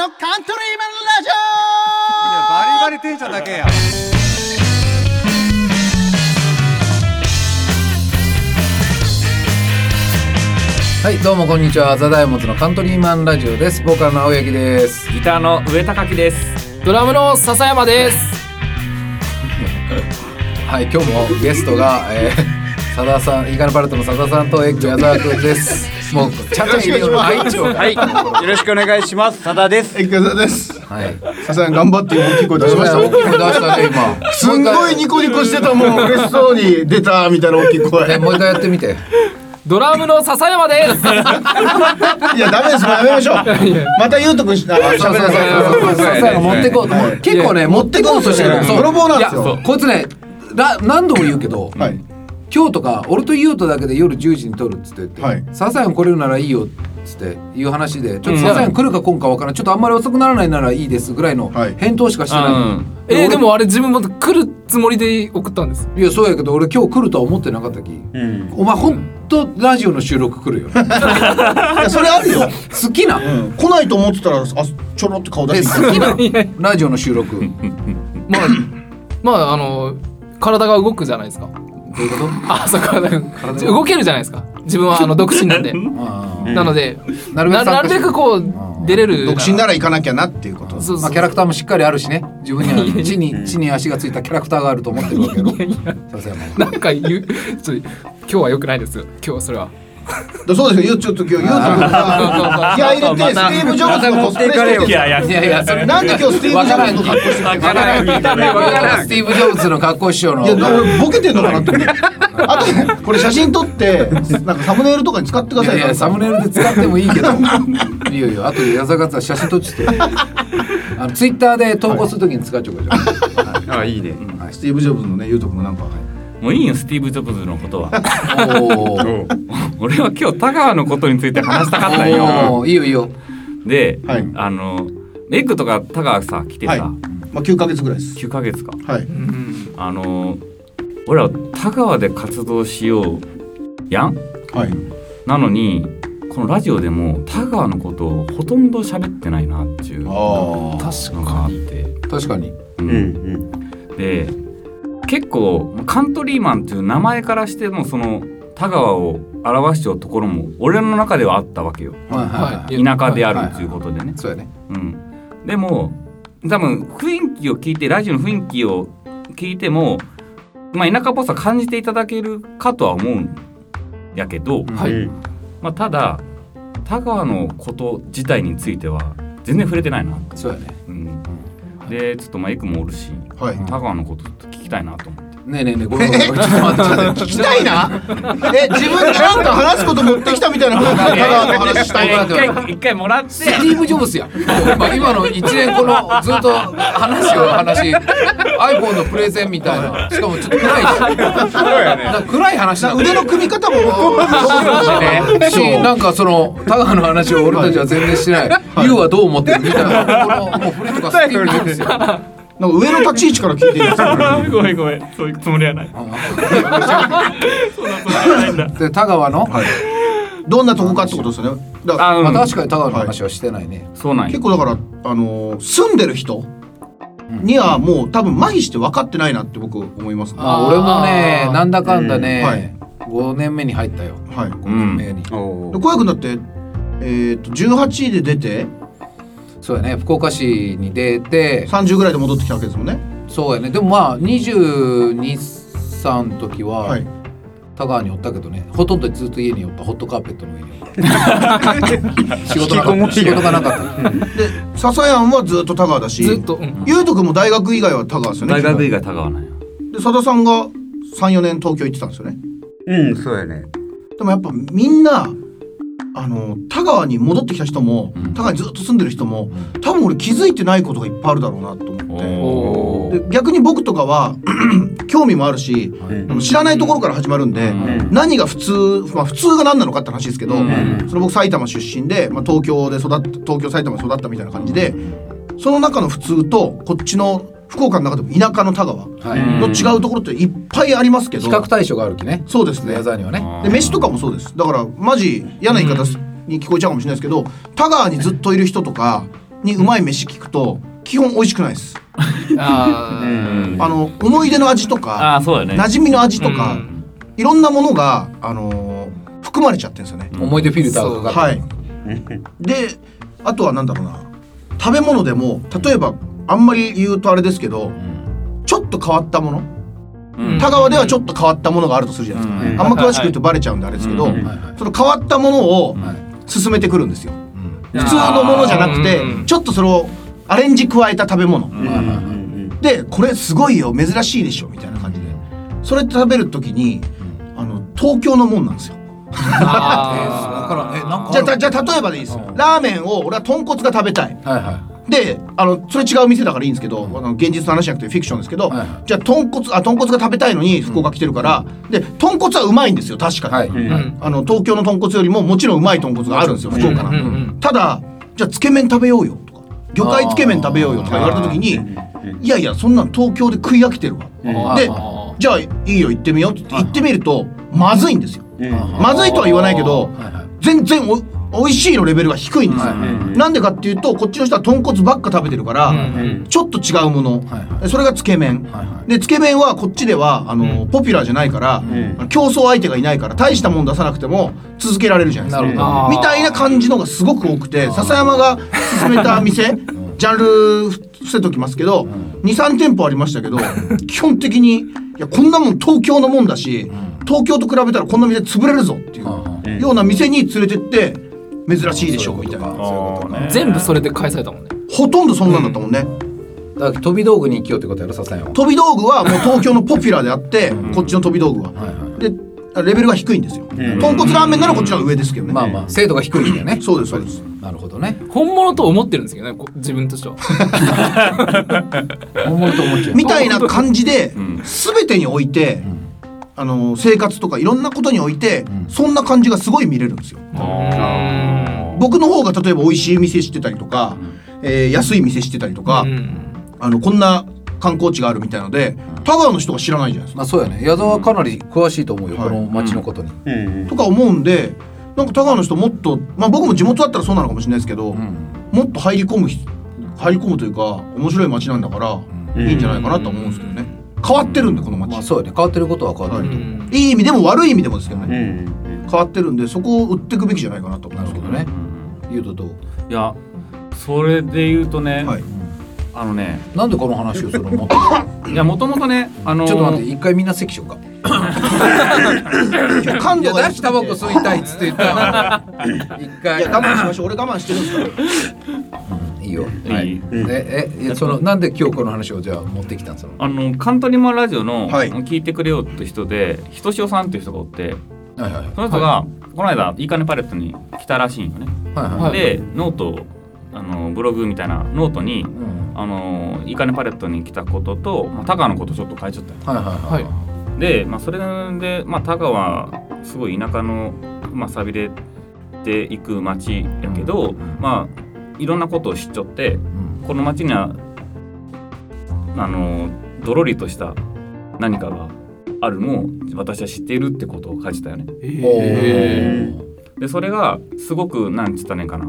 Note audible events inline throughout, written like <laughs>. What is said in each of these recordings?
のカントリーマンラジバリバリテンションだけやはいどうもこんにちは。ザダイモンズのカントリーマンラジオです。ボーカルの青柳です。ギターの上高木です。ドラムの笹山です。<laughs> はい今日もゲストが、えー、<laughs> 佐田さんイーガルパレットの佐田さんとエッグ矢沢くんですもうちゃんと入れようはいはいよろしくお願いします。佐田ですオエクザです。はい。さすがに頑張って大きい声出しました。大きい声。出したね今。すんごいニコニコしてたもん。嬉しそうに出たみたいな大きい声。ねもう一回やってみて。ドラムの笹山です。<laughs> いやダメです。もうやめましょう。またゆうとくんしあ喋そうそうそう。らない。持ってこうと結構ね持ってこうとしてる。泥棒なんですよ。こいつねら何度も言うけど、はい今日とか俺と優斗だけで夜10時に撮るっつって言ってはい「笹山来れるならいいよ」っつっていう話で「ちょっと笹山来るか来んかわからん。ちょっとあんまり遅くならないならいいです」ぐらいのはい。返答しかしてない、うん。えー、でもあれ自分も来るつもりで送ったんです。いやそうやけど俺今日来るとは思ってなかったき、お前ほんとラジオの収録来るよ <laughs> いやそれあるよ。好きな、うん。来ないと思ってたらあちょろって顔出えして好きな。<laughs> ラジオの収録。まあ、まああの体が動くじゃないですか。いうこと？あ、そうか。動けるじゃないですか。自分はあの独身なんで。あなので、なるべくこう出れる。独身なら行かなきゃなっていうことキャラクターもしっかりあるしね自分には地に地に足がついたキャラクターがあると思ってるわけよ笹山はなんか言う、今日は良くないですよ。今日はそれは。だ <laughs> そうですよゆうちょっと今日ゆうとくんが気合い入れてスティーブ・ジョブズのコスプレしてるいやいやいやそれ。なんで今日スティーブ・ジョブズの格好してるわからん。わからん。スティーブ・ジョブズの格好師匠の。いや俺ボケてんのかなってあとねこれ写真撮ってなんかサムネイルとかに使ってくださいよ。いやサムネイルで使ってもいいけど。いいよいいよ。あとで矢坂さん写真撮ってあのツイッターで投稿するときに使っちゃうからじゃあ。いいね。スティーブ・ジョブズのねゆうとくんもなんかもういいよスティーブ・ジョブズのことは。俺は今日田川のことについて話したかったんよ。いいよいいよ。で、はい。あのエッグとか田川さ来てさ、はい。まあ9ヶ月ぐらいです。9ヶ月か。はい。あの俺ら田川で活動しようやん。はい。なのにこのラジオでも田川のことをほとんど喋ってないなっていうのあ確があって、確かに。うん。で結構カントリーマンっていう名前からしてもその田川を表しちゃうところも俺の中ではあったわけよ。はいはい。田舎であるっていうことでね、そうやね。うん、でも多分雰囲気を聞いてラジオの雰囲気を聞いてもまあ田舎っぽさ感じていただけるかとは思うんやけど、はい。まあ、ただ田川のこと自体については全然触れてないな、そうやね。うん、でちょっとまあエクもおるしはい。田川のことちょっと聞きたいなと思って。ねえねえねえごめんごめんちょっと待ってちょっと待って聞きたいな。<laughs> え自分でなんか話すこと持ってきたみたいな話したいな一回一回もらって。スティーブ・ジョブズや。まあ今の一年このずっと話を話。iPhone のプレゼンみたいな。しかもちょっと暗い。なんか暗い話なの腕の組み方もしなんかその田川の話を俺たちは全然してない「ユウはどう思ってる?」みたいな。このもうフレとかスティーブ・ジョブズやなんか上の立ち位置から聞いてるんですよ。<laughs> ごめんごめん。そういうつもりはない。で田川の、どんなとこかってことですよね。だからあ、うん。まあ、確かに田川の話はしてないね、そうなんよ。結構だからあのー住んでる人にはもう多分麻痺して分かってないなって僕思いますね。あ俺もねなんだかんだね、うん。はい。5年目に入ったよ。はい。5年目に、で小谷君だってえっと18位で出てそうやね。福岡市に出て。30ぐらいで戻ってきたわけですもんね。そうやね。でもまあ22歳の時は、はい。田川におったけどね。ほとんどずっと家におった。ホットカーペットの上におった。<laughs> 仕事なかった。仕事がなかった。で笹山はずっと田川だしずっと、うん。ゆうとくんも大学以外は田川ですよね。大学以外田川なんよ。で佐田さんが34年東京行ってたんですよね。うんそうやね。でもやっぱみんなあの田川に戻ってきた人も、うん。田川にずっと住んでる人も、多分俺気づいてないことがいっぱいあるだろうなと思って。逆に僕とかは <clears throat> 興味もあるし、あの知らないところから始まるんで、何が普通まあ普通が何なのかって話ですけど、その僕埼玉出身で、まあ、東京で育った東京埼玉で育ったみたいな感じでその中の普通とこっちの福岡の中でも田舎の田川はい。の違うところっていっぱいありますけど、比較対象があるきね。そうですね。矢沢にはね。で飯とかもそうです。だからマジ嫌な言い方に聞こえちゃうかもしれないですけど田川にずっといる人とかにうまい飯聞くと基本美味しくないです。あうん。あの思い出の味とかああそうだね。馴染みの味とか、うん。いろんなものが、あのー含まれちゃってるんですよね。思い出フィルターがかかってはい。であとはなんだろうな。食べ物でも例えばあんまり言うとあれですけど、ちょっと変わったもの？うん。田川ではちょっと変わったものがあるとするじゃないですか、うん。あんま詳しく言うとバレちゃうんであれですけど、その変わったものをはい。進めてくるんですよ。うん。普通のものじゃなくてうん。ちょっとそれをアレンジ加えた食べ物、はいはいはい。でこれすごいよ珍しいでしょみたいな感じで。それって食べる時にあの東京のもんなんですよ。<laughs> じゃあ例えばでいいですよ。うん。ラーメンを俺は豚骨が食べたい。はいはいであのそれ違う店だからいいんですけど、あの現実の話じゃなくてフィクションですけど、はいはい。じゃあ豚骨あ豚骨が食べたいのに福岡来てるから、で豚骨はうまいんですよ確かに、はい。うん。あの東京の豚骨よりももちろんうまい豚骨があるんですよ福岡なうんうんうんただじゃあつけ麺食べようよとか魚介つけ麺食べようよとか言われた時にいやいやそんなん東京で食い飽きてるわ、ーであじゃあいいよ行ってみようって言ってみるとまずいんですよ。まずいとは言わないけどはいはい。全然お美味しいのレベルが低いんですよ、はいはいなんでかっていうとこっちの人は豚骨ばっか食べてるから、うんちょっと違うもの、はいはそれがつけ麺、はいはい。でつけ麺はこっちではあの、ポピュラーじゃないから、競争相手がいないから大したもん出さなくても続けられるじゃないですか。みたいな感じのがすごく多くて笹山が勧めた店 <laughs> ジャンル伏せときますけど23店舗ありましたけど基本的にいやこんなもん東京のもんだし東京と比べたらこんな店潰れるぞっていうような店に連れてって珍しいでしょみたいな。全部それで返されたもんね。ほとんどそんなんだったもんね。だから飛び道具に生きようってことやろ笹山は飛び道具はもう <laughs> 東京のポピュラーであって、こっちの飛び道具は。はいはい。でレベルが低いんですよ。豚骨ラーメンならこっちの方が上ですけどね。まあまあ。精度が低いんだよね。そうですそうです。なるほどね。本物と思ってるんですけどねこ自分としては。<laughs> 本物と思っちゃう。みたいな感じでん。全てにおいて、あの生活とかいろんなことにおいて、そんな感じがすごい見れるんですよ。あ僕の方が例えば美味しい店知ってたりとか、えー安い店知ってたりとか、うん。あのこんな観光地があるみたいので田川の人が知らないじゃないですか。まあそうやね。矢沢はかなり詳しいと思うよ、はい。この町のことに、とか思うんでなんか田川の人もっとまあ僕も地元だったらそうなのかもしれないですけど、うん。もっと入り込む人入り込むというか面白い街なんだから、いいんじゃないかなと思うんですけどね変わってるんでこの街、まあそうやね。変わってることは変わってると。思う、うんいい意味でも悪い意味でもですけどね、うん変わってるんでそこを売っていくべきじゃないかなと思うんですけどね。ね言うとどう？いやそれで言うとね、はい。あのね。なんでこの話をするの？<laughs> いやもともとねあのーちょっと待って一回みんな席しようか <laughs> 感度がいや出しタバコ吸いたいっつって言った。の一い回や我慢しましょう。俺我慢してるんですから。いいよ。い。い。ええそのなんで今日この話をじゃあ持ってきたんですか？あのカントリーマンラジオの、はい。聞いてくれよって人でひとしおさんっていう人がおって。はいはいその人が、この間いいかねパレットに来たらしいんよね、はいはいはい。でノートあのブログみたいなノートにうん。あのいいかねパレットに来たことと、まあ、タカのことちょっと書いちゃったよ。はいはい。はいで、まあ、それで、まあ、タカはすごい田舎の、まあ、寂れていく町やけど、まあいろんなことを知っちゃってうん。この町にはあのどろりとした何かがあるのを私は知っているってことを書いてたよね。えでそれがすごくなんつったらいいんかな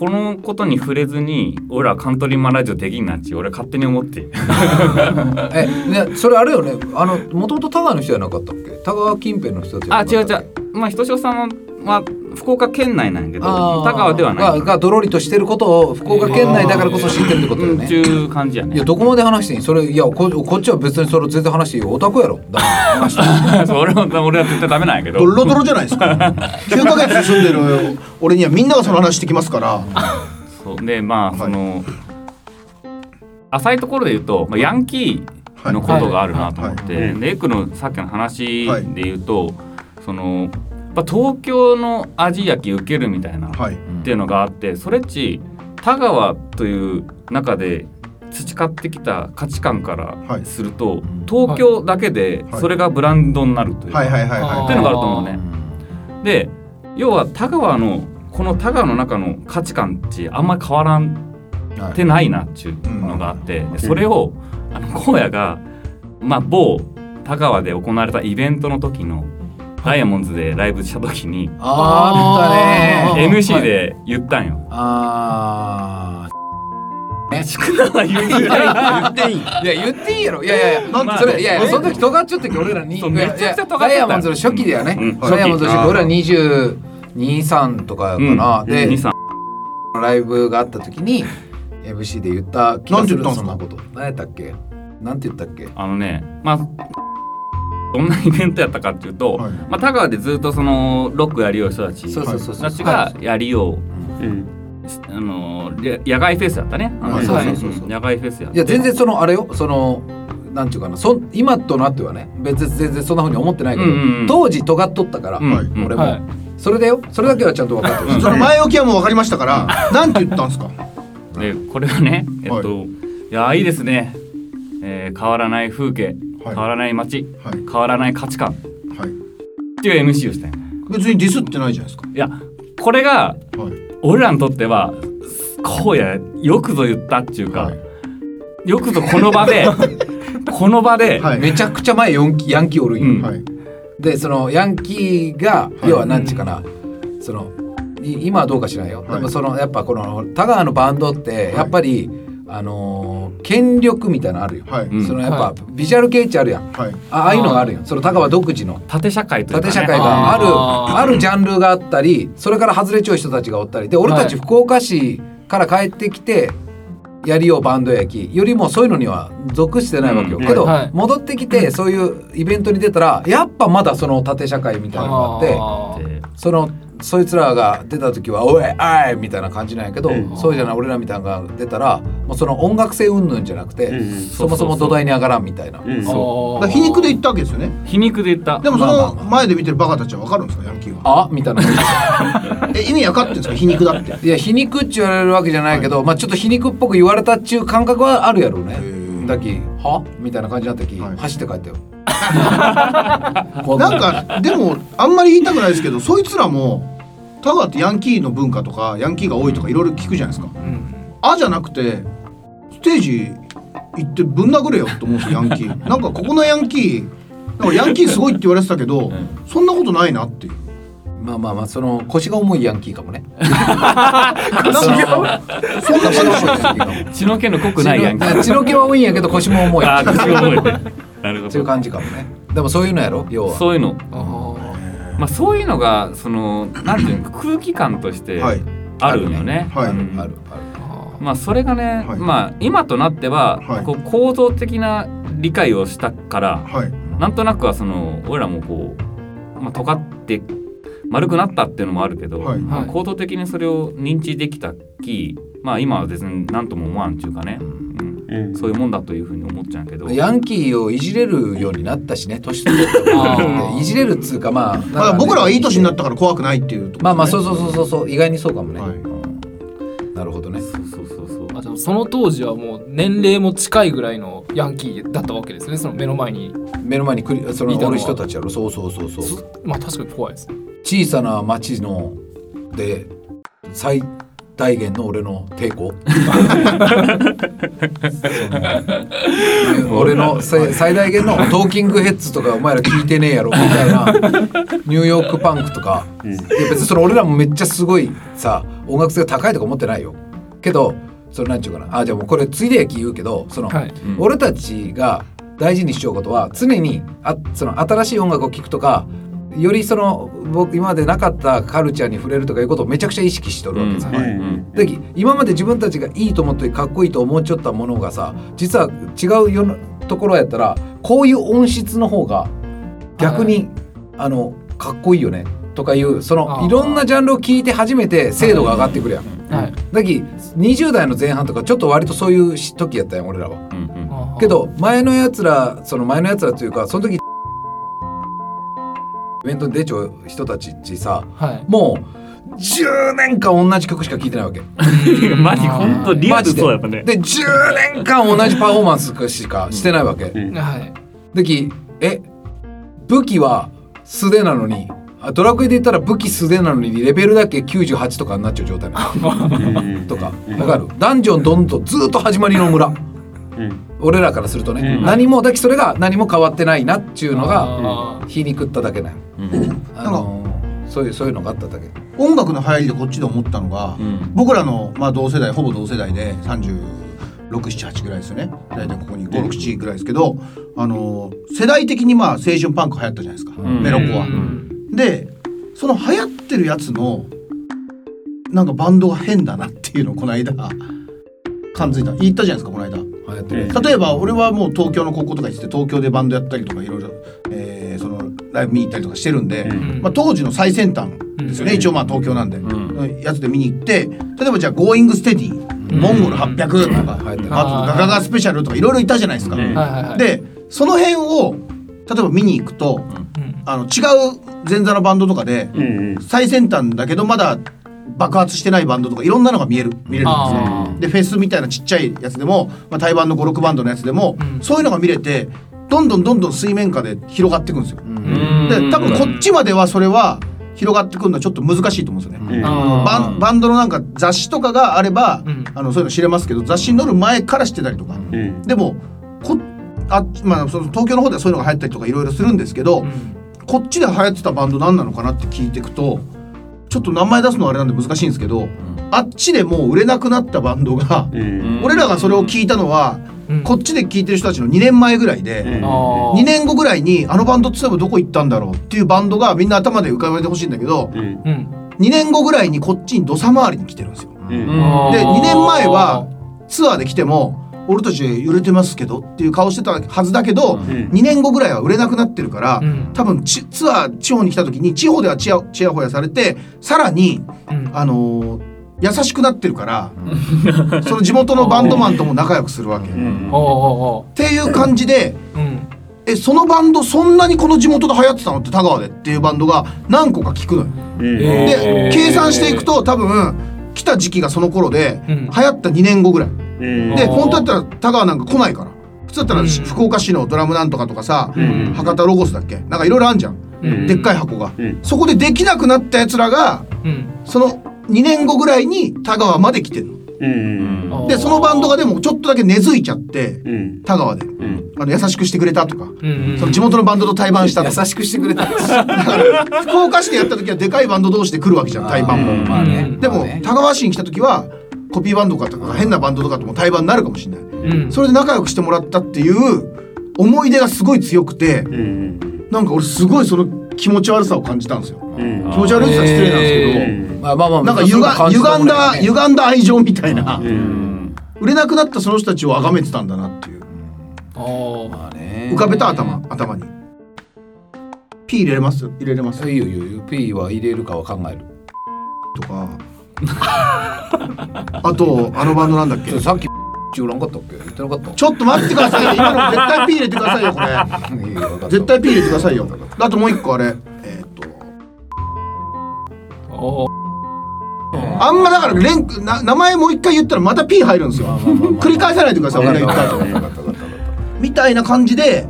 このことに触れずに俺らカントリーマンラジオできんなっち俺勝手に思って。<laughs> えねそれあれよね。あのもともと田川の人じゃなかったっけ？田川近辺の人たちじゃあ違うなかったっけ？違うまあひとしおさんは福岡県内なんやけど田川ではない。ががどろりとしてることを福岡県内だからこそ知ってるってことだよね。うんちゅう感じやねい。やどこまで話していい？それいやここっちは別にそれ全然話していいよ。オタクやろそう俺は俺は絶対ダメなんやけど。ドロドロじゃないですか。<laughs> 9ヶ月住んでる俺にはみんながその話してきますから。そう。でまあその、浅いところで言うと、まあ、ヤンキーのことがあるなと思って、はい。でエクのさっきの話で言うと、そのぱ東京の味焼き受けるみたいな、はい。っていうのがあってそれっち田川という中で培ってきた価値観からすると、東京だけでそれがブランドになるというか、はいはいはいはい。っていうのがあると思うね。で要は田川のこの田川の中の価値観ってあんまり変わらんてないなっていうのがあって、でそれをあの荒野が、まあ、某田川で行われたイベントの時のダイヤモンドズでライブした時にあーあったね。MC で言ったんよ。あー。ね <laughs> 少なは言っていい。<laughs> いや言っていいやろ。いやいやいやなんてそれいやいやその時尖っちゃった時俺らにめちゃくちゃ尖ってた。ダイヤモンドの初期だよね。うんダイヤモンドの初期俺ら223とかかな、で二三ライブがあった時に MC で言った気がする。そんなこと。何やったっけ？なんて言ったっけ？あのねまあどんなイベントやったかっていうと、はい。まあ、田川でずっとそのロックやりよう人たちそうそうそうたちがやりよう、うん。あのや野外フェスやったね、はい。そうそうそうそう。野外フェスやいや全然そのあれよそのなんていうかなそ今となってはね別に全然そんなふうに思ってないけど、うんうんうん。当時尖っとったから、うん。俺も、はい。それだよ。それだけはちゃんと分かってる、その前置きはもう分かりましたから <laughs> なんて言ったんですか？でこれはねえっと、い、やいいですね、えー変わらない風景、はい変わらない街はい。変わらない価値観。はい。っていう MC をしたんよ別にディスってないじゃないですか。いやこれがはい。俺らにとってはこうやよくぞ言ったっていうか、はい。よくぞこの場で <laughs> この場で、はい。めちゃくちゃ前ヤンキーヤンキーおるんよ、うん。はい。でそのヤンキーが、要はなんちゅうかなそのい今はどうか知らないよ、はい。でもそのやっぱこの田川のバンドってやっぱり、あのー権力みたいなのあるよ、はい。うん。そのやっぱ、はビジュアル系っちゃあるやん。はい。あああいうのがあるよその田川独自の。縦社会というか、ね、縦社会があるあるジャンルがあったりそれから外れちゃう人たちがおったり。で俺たち福岡市から帰ってきてやりようバンドやきよりもそういうのには属してないわけよ、うん。けど、はい。戻ってきてそういうイベントに出たらやっぱまだその縦社会みたいなのがあってそのそいつらが出た時は「おいあい!」みたいな感じなんやけど、うん。そうじゃない俺らみたいなのが出たらもうその音楽性云々じゃなくて、うんそもそも土台に上がらんみたいな。うんそだから皮肉で言ったわけですよね。皮肉で言った。でもその前で見てるバカたちは分かるんですかヤンキーは。あみたいな。<laughs> え意味分かってるんですか皮肉だって。いや皮肉っち言われるわけじゃないけど、まあちょっと皮肉っぽく言われたっちゅう感覚はあるやろうね。ー。だき「は?」みたいな感じになったき、はい。走って帰ったよ。<laughs> な。んかでもあんまり言いたくないですけどそいつらも田川ってヤンキーの文化とかヤンキーが多いとかいろいろ聞くじゃないですか。うん「あ」じゃなくてステージ行ってぶん殴れよと思うんですよヤンキー。なんかここのヤンキーなんかヤンキーすごいって言われてたけど、そんなことないなっていうまあまあまあその腰が重いヤンキーかもね。腰が重い。ヤンキーかも血の気の濃くないヤンキー血の気は多いんやけど腰も重い。あー血の濃いねなるほど。そういう感じかもね。でもそういうのやろ？要は。そういうの。あまあそういうのがそのなんていうの空気感としてはい。あるんよね。はい。あるうん。あるある。まあそれがね、はい。まあ今となっては、はい。こう構造的な理解をしたから、はい。なんとなくはその俺らもこう、まあ、尖って丸くなったっていうのもあるけど、はい。まあ構造的にそれを認知できたきまあ今は別に何とも思わんっていうかね、うん。うん。そういうもんだというふうに思っちゃうけど。ヤンキーをいじれるようになったしね <laughs> 年取って。あー。いじれるっつうかまあねまあ、僕らはいい年になったから怖くないっていうとこまあまあろそうそうそうそうそう意外にそうかもね、はい。うん。なるほどねその当時はもう年齢も近いぐらいのヤンキーだったわけですね。その目の前に。目の前にくりそのいたのる人たちやろ。そうそうそうそう。すまあ確かに怖いです。ね小さな町ので最大限の俺の抵抗。そ <laughs> の俺のせ最大限のトーキングヘッズとかお前ら聞いてねえやろみたいな。ニューヨークパンクとか、いや別にそれ俺らもめっちゃすごいさ音楽性が高いとか思ってないよ。けどそれなんちゅうかな。あじゃあもうこれついでやき言うけどその、はい。うん。俺たちが大事にしようことは常にあその新しい音楽を聴くとかよりその僕今までなかったカルチャーに触れるとかいうことをめちゃくちゃ意識しとるわけさ、うんうんで今まで自分たちがいいと思ってかっこいいと思っちゃったものがさ実は違う世のところやったらこういう音質の方が逆に、あのかっこいいよねとかいうそのいろんなジャンルを聞いて初めて精度が上がってくるやん。はいだき20代の前半とかちょっと割とそういう時やったやん俺らは。うんうんけど前のやつらその前のやつらというかその時イベントに出ちゃう人たちっちさはいもう10年間同じ曲しか聴いてないわけ。<laughs> マジ本当リアルマジでそうやっぱね。で10年間同じパフォーマンスしかしてないわけ。うんはいできえ武器は素手なのにあドラクエで言ったら武器素手なのにレベルだけ98とかになっちゃう状態なの。とか。わかる？ダンジョンどんどんずっと始まりの村。うん。俺らからするとね、うん。何もだきそれが何も変わってないなっちゅうのがあ皮肉っただけなんようん。あのそういうそういうのがあっただけ。音楽の流行りでこっちで思ったのが、うん。僕らの、まあ、同世代ほぼ同世代で30 678ぐらいですよね。大体ここに567ぐらいですけど、あの世代的にまあ青春パンク流行ったじゃないですか、ん。メロコは。でその流行ってるやつのなんかバンドが変だなっていうのをこの間感づいた。言ったじゃないですかこの間。流行ってる例えば俺はもう東京の高校とか行ってて東京でバンドやったりとかいろいろ、えーそのライブ見に行ったりとかしてるんで、ん。まあ、当時の最先端ですよね、一応まあ東京なんで、やつで見に行って例えばじゃあ「ゴーイングステディ」モンゴル800」とか、流行ってるあとガガガスペシャルとかいろいろいたじゃないですか。でその辺を例えば見に行くと、うん。あの違う前座のバンドとかで、うんうん。最先端だけどまだ爆発してないバンドとかいろんなのが見える見れるんですあね。でフェスみたいなちっちゃいやつでも、まあ、対バンの56バンドのやつでも、うん。そういうのが見れてどんどんどんどん水面下で広がっていくんですよ。うん。で多分こっちまではそれは広がってくるのはちょっと難しいと思うんですよね。バンバンドのなんか雑誌とかがあれば、うん。あのそういうの知れますけど雑誌に載る前から知ってたりとか、うん。でもこあまあその東京の方ではそういうのが流行ったりとかいろいろするんですけど、うんこっちで流行ってたバンド何なのかなって聞いていくとちょっと名前出すのはあれなんで難しいんですけど、あっちでもう売れなくなったバンドが、うん。俺らがそれを聞いたのは、うん。こっちで聞いてる人たちの2年前ぐらいで、うんあ2年後ぐらいにあのバンドってどこ行ったんだろうっていうバンドがみんな頭で浮かべてほしいんだけど、うんうん。2年後ぐらいにこっちに土佐回りに来てるんですよ。うん。で2年前はツアーで来ても俺たち揺れてますけどっていう顔してたはずだけど、ん。2年後ぐらいは売れなくなってるから、うん。多分ちツアー地方に来た時に地方ではチヤチヤホヤされてさらに、うん。あのー優しくなってるから、その地元のバンドマンとも仲良くするわけ。っていう感じでううん。えそのバンドそんなにこの地元で流行ってたのって田川でっていうバンドが何個か聞くのよ。うん。で計算していくと多分来た時期がその頃で、うん。流行った2年後ぐらい。うん。で本当だったら田川なんか来ないから。普通だったらうん。福岡市のドラムなんとかとかさ、ん。博多ロゴスだっけ？なんかいろいろあんじゃん、うんでっかい箱が、うん。そこでできなくなったやつらがうん。その2年後ぐらいに田川まで来てるの。うんでそのバンドがでもちょっとだけ根付いちゃってうん。田川で。うん。あの優しくしてくれたとか、その地元のバンドと対バンしたとか。優しくしてくれた。福岡市でやった時はでかいバンド同士で来るわけじゃん対バンも、でもまあね。田川市に来た時はコピーバンドとか変なバンドとかとも対バンになるかもしれない、うん。それで仲良くしてもらったっていう思い出がすごい強くてうん。なんか俺すごいその気持ち悪さを感じたんですよ。うん。気持ち悪いって言ったら失礼なんですけど、うんまあまあまあなんか歪歪んだゆ歪んだ愛情みたいな、うん。売れなくなったその人たちを崇めてたんだなっていう。あー。まあね。浮かべた頭頭に。P 入れれます？入れれます？いいよいいよいいよ。P は入れるかは考える。とか <laughs> あとあのバンドなんだっけ？さっき言わなかったっけ？言ってなかった？ちょっと待ってくださいよ今の絶対 P 入れてくださいよこれ。絶対 P 入れてくださいよ。あともう一個あれ。えーっと。あんまだから連な名前もう一回言ったらまた P 入るんですよ。繰り返さないでください俺が言った後。みたいな感じで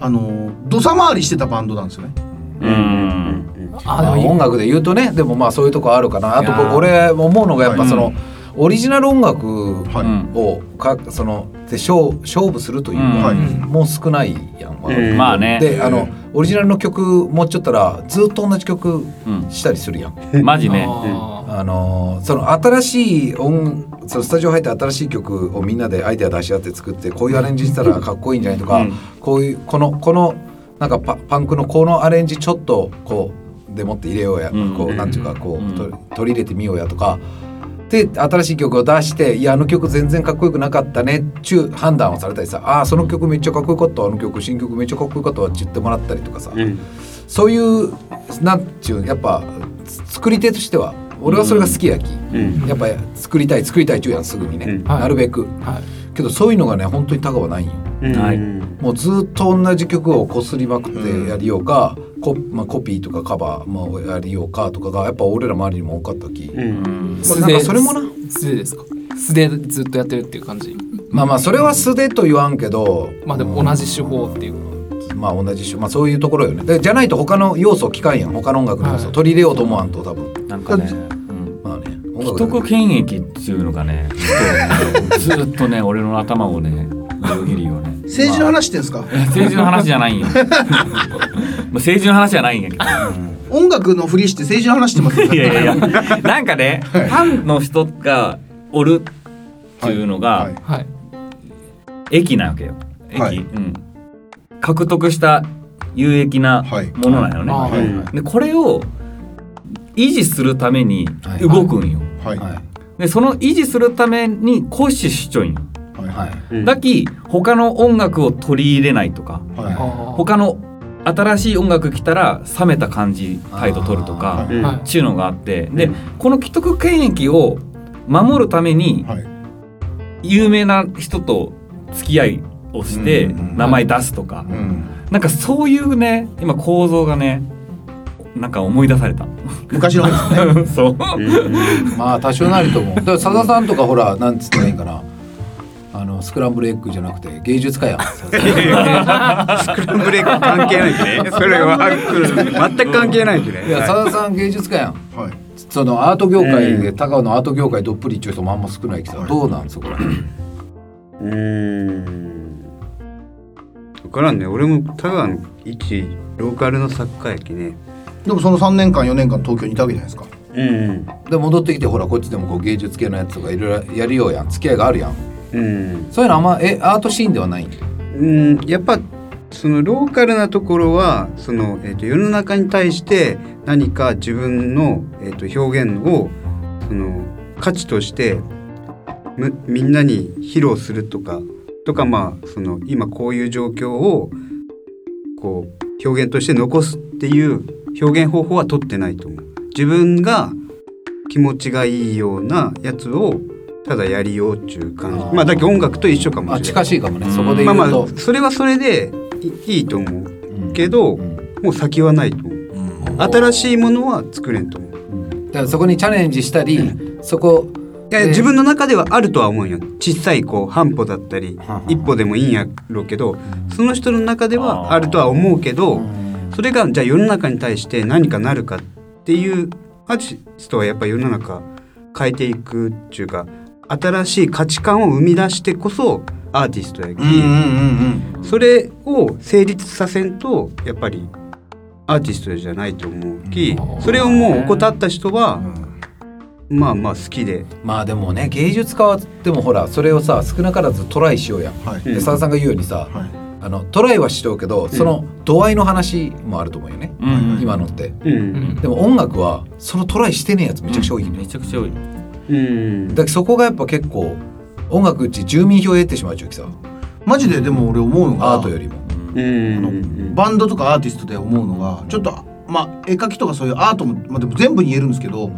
あの土佐回りしてたバンドなんですよね。うんあ音楽で言うとねでもまあそういうとこあるかな。あと僕俺思うのがやっぱその、うん。オリジナル音楽はい。うんをかそので勝勝負するというか、はい。もう少ないやん、うんまあね。であのオリジナルの曲もうちょっとらずっと同じ曲うん。したりするやん、<laughs> マジね。ああのその新しい音そのスタジオ入って新しい曲をみんなでアイデア出し合って作ってこういうアレンジしたらかっこいいんじゃないとか、うん。こういうこのこのなんかパパンクのこのアレンジちょっとこうでもって入れようや、うん。こうなんていうかこう、うん。と取り入れてみようやとか。で新しい曲を出して「いやあの曲全然かっこよくなかったね」っちゅう判断をされたりさ「ああその曲めっちゃかっこよかったあの曲新曲めっちゃかっこよかったわ」って言ってもらったりとかさ、うん。そういうなんちゅうやっぱ作り手としては俺はそれが好きやき、うん。やっぱ作りたい作りたいっちゅうやんすぐにね、うん。はい。なるべく。はいけどそういうのがね本当に高はないん。よはい。もうずっと同じ曲をこすりまくってやりようか、コまあ、コピーとかカバーもやりようかとかがやっぱ俺ら周りにも多かったき、うん。なんかそれもな。素手ですか？素手でずっとやってるっていう感じ。まあまあそれは素手と言わんけどまあでも同じ手法っていう。まあ同じしまあそういうところよね。でじゃないと他の要素聞かんやん。他の音楽の要素、はい。取り入れようと思わんと多分。なんかね既得権益っていうのがねずっとね俺の頭をねよぎるよね。政治の話してんすか？政治の話じゃないんよ。<laughs> もう政治の話じゃないんやけど。音楽のふりして政治の話してますよ。いやいやいや。なんかねファンの人がおるっていうのが、はい。はい。益なわけよ。益、はい。うん、獲得した有益なはい。ものなのね、でこれを維持するためにはい。動くんよ、はい。はい。でその維持するために固執しちょいんよ。はい。だき他の音楽を取り入れないとか。はい。他の新しい音楽来たら冷めた感じ態度取るとかってい。うのがあって。でこの既得権益を守るためにはい。有名な人と付き合いをして名前出すとか。うん。なんかそういうね今構造がねなんか思い出された。昔の方ですね。<laughs> そう。うんまあ多少なりとも。<laughs> だからさださんとかほらなんつったらいかな。あのスクランブルエッグじゃなくて芸術家やん。<laughs> スクランブルエッグ関係ないきね。それは全く関係ないきね。いやさださん芸術家やん。はい。そのアート業界でうん。高尾のアート業界どっぷりっちゅう人もあんま少ないけどどうなんそこらうーん。分からんね。俺も田川の一ローカルの作家やきねでもその3年間4年間東京にいたわけじゃないですか。うん。で戻ってきてほらこっちでもこう芸術系のやつとかいろいろやるようやん。付き合いがあるやん。うん。そういうのあんまえアートシーンではない？んうん。やっぱそのローカルなところはその、えー、と世の中に対して何か自分の、えー、と表現をその価値としてむみんなに披露するとかとかまあその今こういう状況をこう表現として残すっていう表現方法は取ってないと思う。自分が気持ちがいいようなやつをただやりようっていう感じ。まあだけど音楽と一緒かもあしれない。近しいかもね。うん。そこでまあ言うと、まあそれはそれでいいいと思う。うん。けど、うんもう先はないと思う。新しいものは作れんと思う。だからそこにチャレンジしたり、そこいやえー。自分の中ではあるとは思うよ。小さいこう半歩だったり一歩でもいいんやろうけどその人の中ではあるとは思うけどそれがじゃあ世の中に対して何かなるかっていうアーティストはやっぱ世の中変えていくっていうか新しい価値観を生み出してこそアーティストやき、それを成立させんとやっぱりアーティストじゃないと思うきそれをもう怠った人はまあまあ好きで。まあでもね芸術家はでもほらそれをさ少なからずトライしようやん。うんはい。でさださんが言うようにさ、はいあのトライはしようけどその度合いの話もあると思うよね、うん。今のって。ううん。んでも音楽はそのトライしてねえやつめちゃくちゃ多いね。めちゃくちゃ多い。うん。だからそこがやっぱ結構音楽うち住民票を得てしまうちゅうきさマジで？でも俺思うのがアートよりも。うん。バンドとかアーティストで思うのがちょっとまあ絵描きとかそういうアートも、まあ、でも全部に言えるんですけど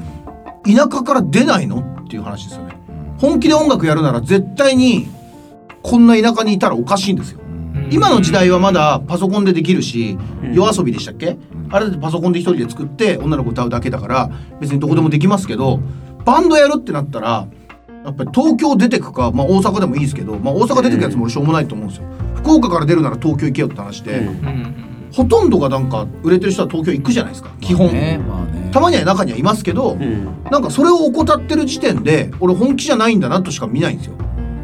田舎から出ないの？っていう話ですよね。本気で音楽やるなら絶対にこんな田舎にいたらおかしいんですよ今の時代はまだパソコンでできるしうん。夜遊びでしたっけ？あれだってパソコンで一人で作って女の子歌うだけだから別にどこでもできますけどバンドやるってなったらやっぱり東京出てくか、まあ、大阪でもいいですけど、まあ、大阪出てくやつも俺しょうもないと思うんですよ。福岡から出るなら東京行けよって話で、ほとんどがなんか売れてる人は東京行くじゃないですか基本。たまには中にはいますけど、うん。なんかそれを怠ってる時点で俺本気じゃないんだなとしか見ないんですよ。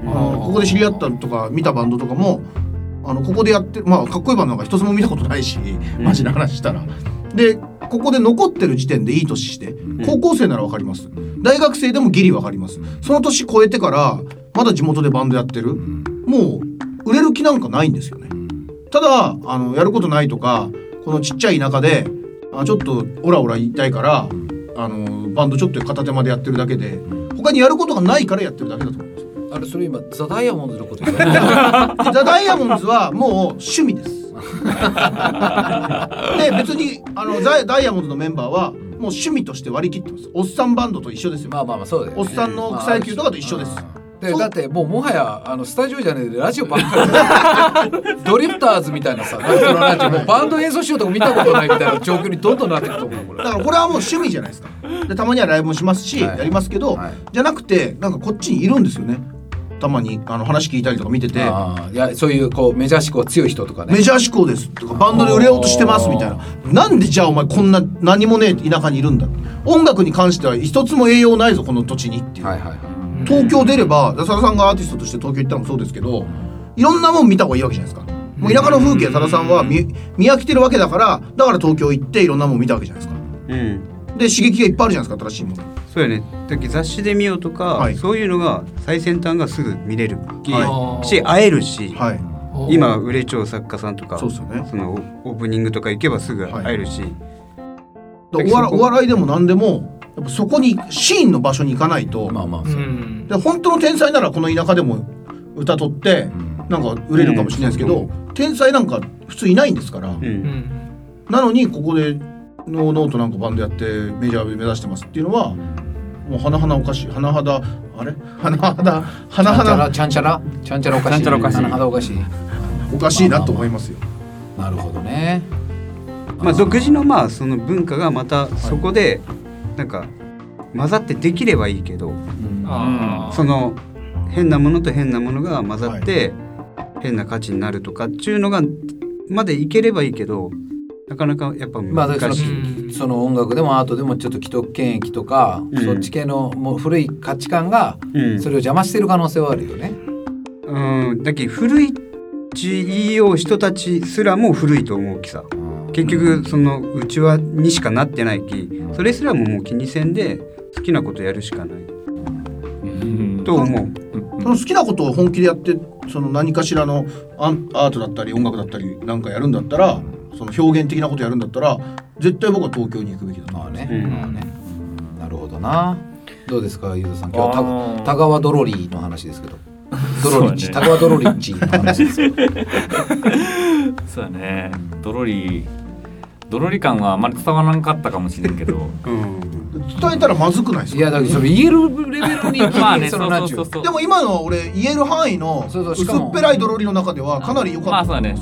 ここで知り合ったとか見たバンドとかもあのここでやってるまあかっこいいバンドなんか一つも見たことないしマジな話したら。でここで残ってる時点でいい年して高校生ならわかります大学生でもギリわかりますその年超えてからまだ地元でバンドやってるもう売れる気なんかないんですよね。ただあのやることないとかこのちっちゃい田舎であちょっとオラオラ言いたいからあのバンドちょっと片手間でやってるだけで他にやることがないからやってるだけだと思います。あれそれ今ザ・ダイヤモンドのこと <laughs> ザ・ダイヤモンズはもう趣味です。<laughs> で別にあのザダイヤモンドのメンバーはもう趣味として割り切ってます。おっさんバンドと一緒ですよ。まあまあまあそうだよ、ね。おっさんの草野球とかと一緒です。でだってもうもはやあのスタジオじゃねえでラジオばっかり <laughs> ドリフターズみたいなさラジオもうバンド演奏しようとか見たことないみたいな状況にどんどんなっていくと思うこれだからこれはもう趣味じゃないですか。でたまにはライブもしますし、はいやりますけど、はいじゃなくてなんかこっちにいるんですよね。たまにあの話聞いたりとか見てて。いやそういうこうメジャー志向強い人とかね。メジャー志向です。とかバンドで売れようとしてますみたいな。なんでじゃあお前こんな何もねえ田舎にいるんだ。音楽に関しては一つも栄養ないぞこの土地にっていう、はいはいはい。東京出れば佐田さんがアーティストとして東京行ったのもそうですけどいろんなもん見た方がいいわけじゃないですか。もう田舎の風景佐田さんは見見飽きてるわけだからだから東京行っていろんなもん見たわけじゃないですか。うんで刺激がいっぱいあるじゃないですか新しいもの。そうよね。だけど雑誌で見ようとか、はい。そういうのが最先端がすぐ見れる。き、はし会えるし、はい。今売れちゃう作家さんとかそうですよね。そのオープニングとか行けばすぐ会えるし、お笑お笑いでも何でもやっぱそこにシーンの場所に行かないと、まあまあうそう。んで本当の天才ならこの田舎でも歌取ってなんか売れるかもしれないですけど、うん。天才なんか普通いないんですから、うんうん。なのにここでノーノーとなんかバンドやってメジャー目指してますっていうのはもう甚だおかしい。甚だあれ？甚だ甚だ。ちゃんちゃらちゃんちゃらおかしい。ちゃんちゃらおかしい。甚だおかしい。おかしいなと思いますよ。なるほどね。まあ、独自のまあその文化がまたそこでなんか混ざってできればいいけどその変なものと変なものが混ざって変な価値になるとかっていうのがまでいければいいけどなかなかやっぱまあだから難しい。うんその音楽でもアートでもちょっと既得権益とか、うん。そっち系のもう古い価値観がうん。それを邪魔してる可能性はあるよね。うん、だけど古いち言いよう人たちすらも古いと思うきさ。結局そのうちわにしかなってないき。それすらももう気にせんで好きなことやるしかない。うん。と思う。その好きなことを本気でやってその何かしらのアンアートだったり音楽だったりなんかやるんだったらその表現的なことやるんだったら絶対僕は東京に行くべきだとまあね、うん。まあね、うん。なるほどな。どうですか、ゆうとさん、今日あー。はた田川ドロリーの話ですけど。<laughs> ドロリッチ、そうだね田川ドロリッチの話ですけど。<laughs> そうだね。ドロリドロリ感はあまり伝わらなかったかもしれんけど。うん。伝えたらまずくないですか？いや、だからそれ言えるレベルに、<laughs> まあねそそうのなんちゅうそうそうそうでも今の俺言える範囲のそうそう薄しかも。っぺらいドロリの中ではかなり良かった、まあそうだね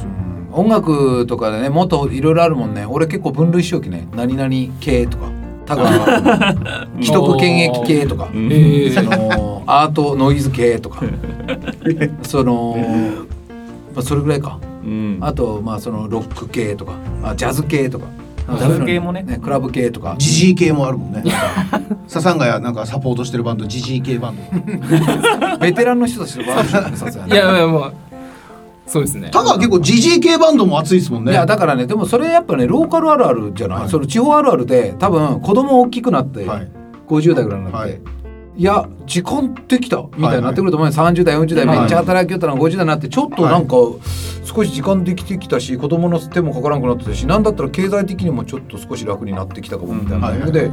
音楽とかでね、もっといろいろあるもんね。俺結構分類しようきね。何々系とか。田川 <laughs> 既得権益系とか。うん。えそのアートノイズ系とか。<laughs> その、まあ、それぐらいか。うん。あとまあそのロック系とか。あジャズ系とか。ジャズ系もね。クラブ系とか。ジジイ系もあるもんね。笹ヶ谷なんかサポートしてるバンドジジイ系バンド。<laughs> ベテランの人たちのバンねさすがに。いやいやまあそうですね。ただ結構ジジイ系バンドも熱いですもんね。いやだからねでもそれやっぱねローカルあるあるじゃない、はい。その地方あるあるで多分子供大きくなって、はい。50代ぐらいになって、はい。い、や時間できたみたいになってくると思うよ、30代40代めっちゃ働きよったのが50代になってちょっとなんか少し時間できてきたし子供の手もかからなくなってたしなんだったら経済的にもちょっと少し楽になってきたかもみたいなタイミングで、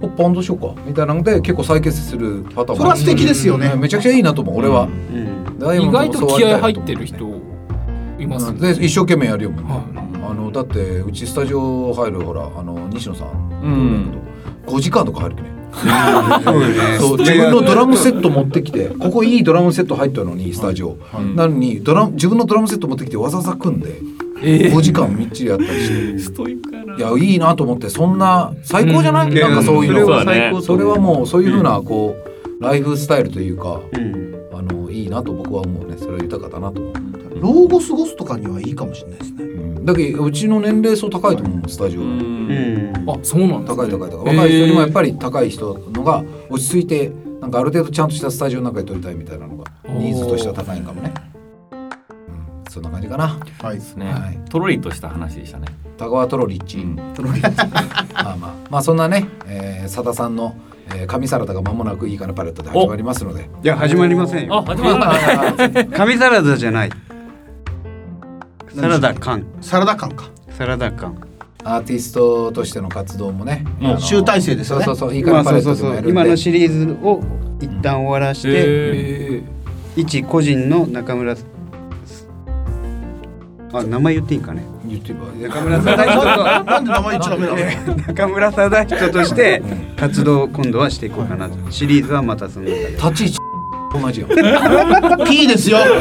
おっバンドしようかみたいなので結構再結成するパターンそれは素敵ですよね。めちゃくちゃいいなと思う俺は、うん意外と気合入ってる人いますで一生懸命やるよもんね、はあのだってうちスタジオ入るほらあの西野さん。うん。5時間とか入るきね。<laughs> そう <laughs> 自分のドラムセット持ってきてここいいドラムセット入ったのにスタジオ、はい。なのにドラム自分のドラムセット持ってきてわざわざ組んでえ5時間みっちりやったりして。<laughs> ストイックやな。いやいいなと思ってそんな最高じゃない、うん。なんかそういうの。それは最高それはもうそういうふうなこうライフスタイルというかうんいいなと僕は思うね。それは豊かだなと。思う、老後過ごすとかにはいいかもしれないですね。うん。だけどうちの年齢層高いと思うスタジオ、うんうん。あそうなんですね高い高い高い。若い人よりもやっぱり高い人のが落ち着いてなんかある程度ちゃんとしたスタジオの中で撮りたいみたいなのがニーズとしては高いんかもね、うん、そんな感じかな。はい。ですね。はい。とろりとした話でしたね。田川トロリッチ、うん。<laughs> まあまあ。まあそんなね、えー、佐田さんの、えー、神サラダが間もなくいいかなパレットで始まりますので。いや始まりませんよ。あ始まった。<laughs> 紙サラダじゃない。サラダ缶。サラダ感か。サラダ缶。アーティストとしての活動もね、もうあの集大成ですよね。そうそうそういいかまあなパレットでもやるんで。今のシリーズを一旦終わらしてえ一個人の中村あ名前言っていいんかね言ってば中村貞人なんで名前言っちゃダメなの？と中村貞人として活動を今度はしていこうかなと。シリーズはまたその中で。立ち位置同じよ。<laughs> P ですよ。はいはい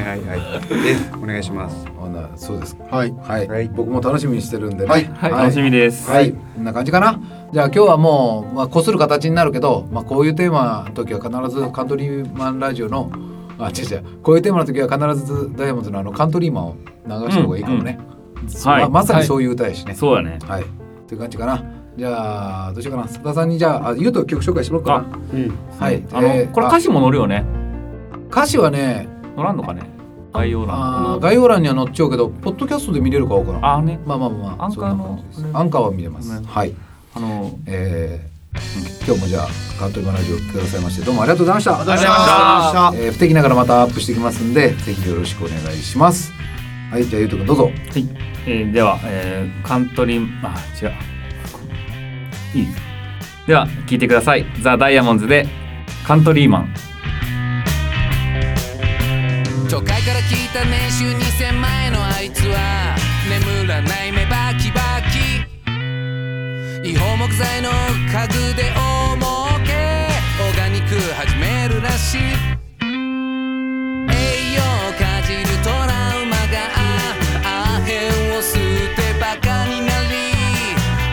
はいはい。でお願いします。そうです。はい。はい、はい。僕も楽しみにしてるんでね。はい。はい。楽しみです。はい、こんな感じかな。じゃあ今日はもう、まあ、こする形になるけど、まあ、こういうテーマの時は必ずカントリーマンラジオの、あ、違う違う、こういうテーマの時は必ずダイヤモンドのあのカントリーマンを流した方がいいかもね。はいまさにそういう歌やしね。そうだねはい。という感じかな。じゃあ、どうしようかな。佐田さんにじゃあ、あゆうと曲紹介しろうかうんな。はい。あの、えーこれ歌詞も載るよね歌詞はね、載らんのかね？概要欄概要欄には載っちゃうけど、ポッドキャストで見れるかわからん。あねまあまあまあまあ、アンカーのそんな感じですアンカーは見れます。ねはい。あのえー今日もじゃあカントリーマンラジオ来てくださいましてどうもありがとうございました。ありがとうございました。えー不定期ながらまたアップしていきますんでぜひよろしくお願いします。はいじゃあゆうとくんどうぞ。はい、えーでは、えーカントリーあ違う。いい？では聞いてください。ザ・ダイヤモンズでカントリーマン。都会から聞いた年収2000万円材の家具で大儲けオーガニック始めるらしい。栄養をかじるトラウマがアヘンを吸ってバカになり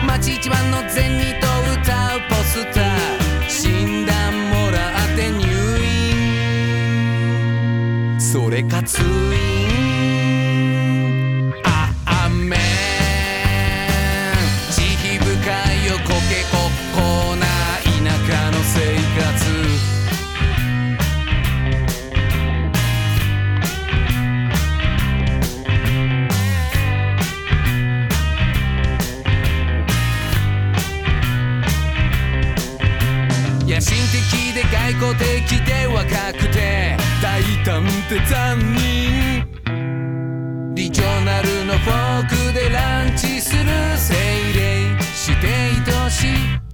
街一番の銭と歌うポスター診断もらって入院。それか通院で外交的で若くて大胆で残忍。リジョナルのフォークでランチする精霊して愛し。い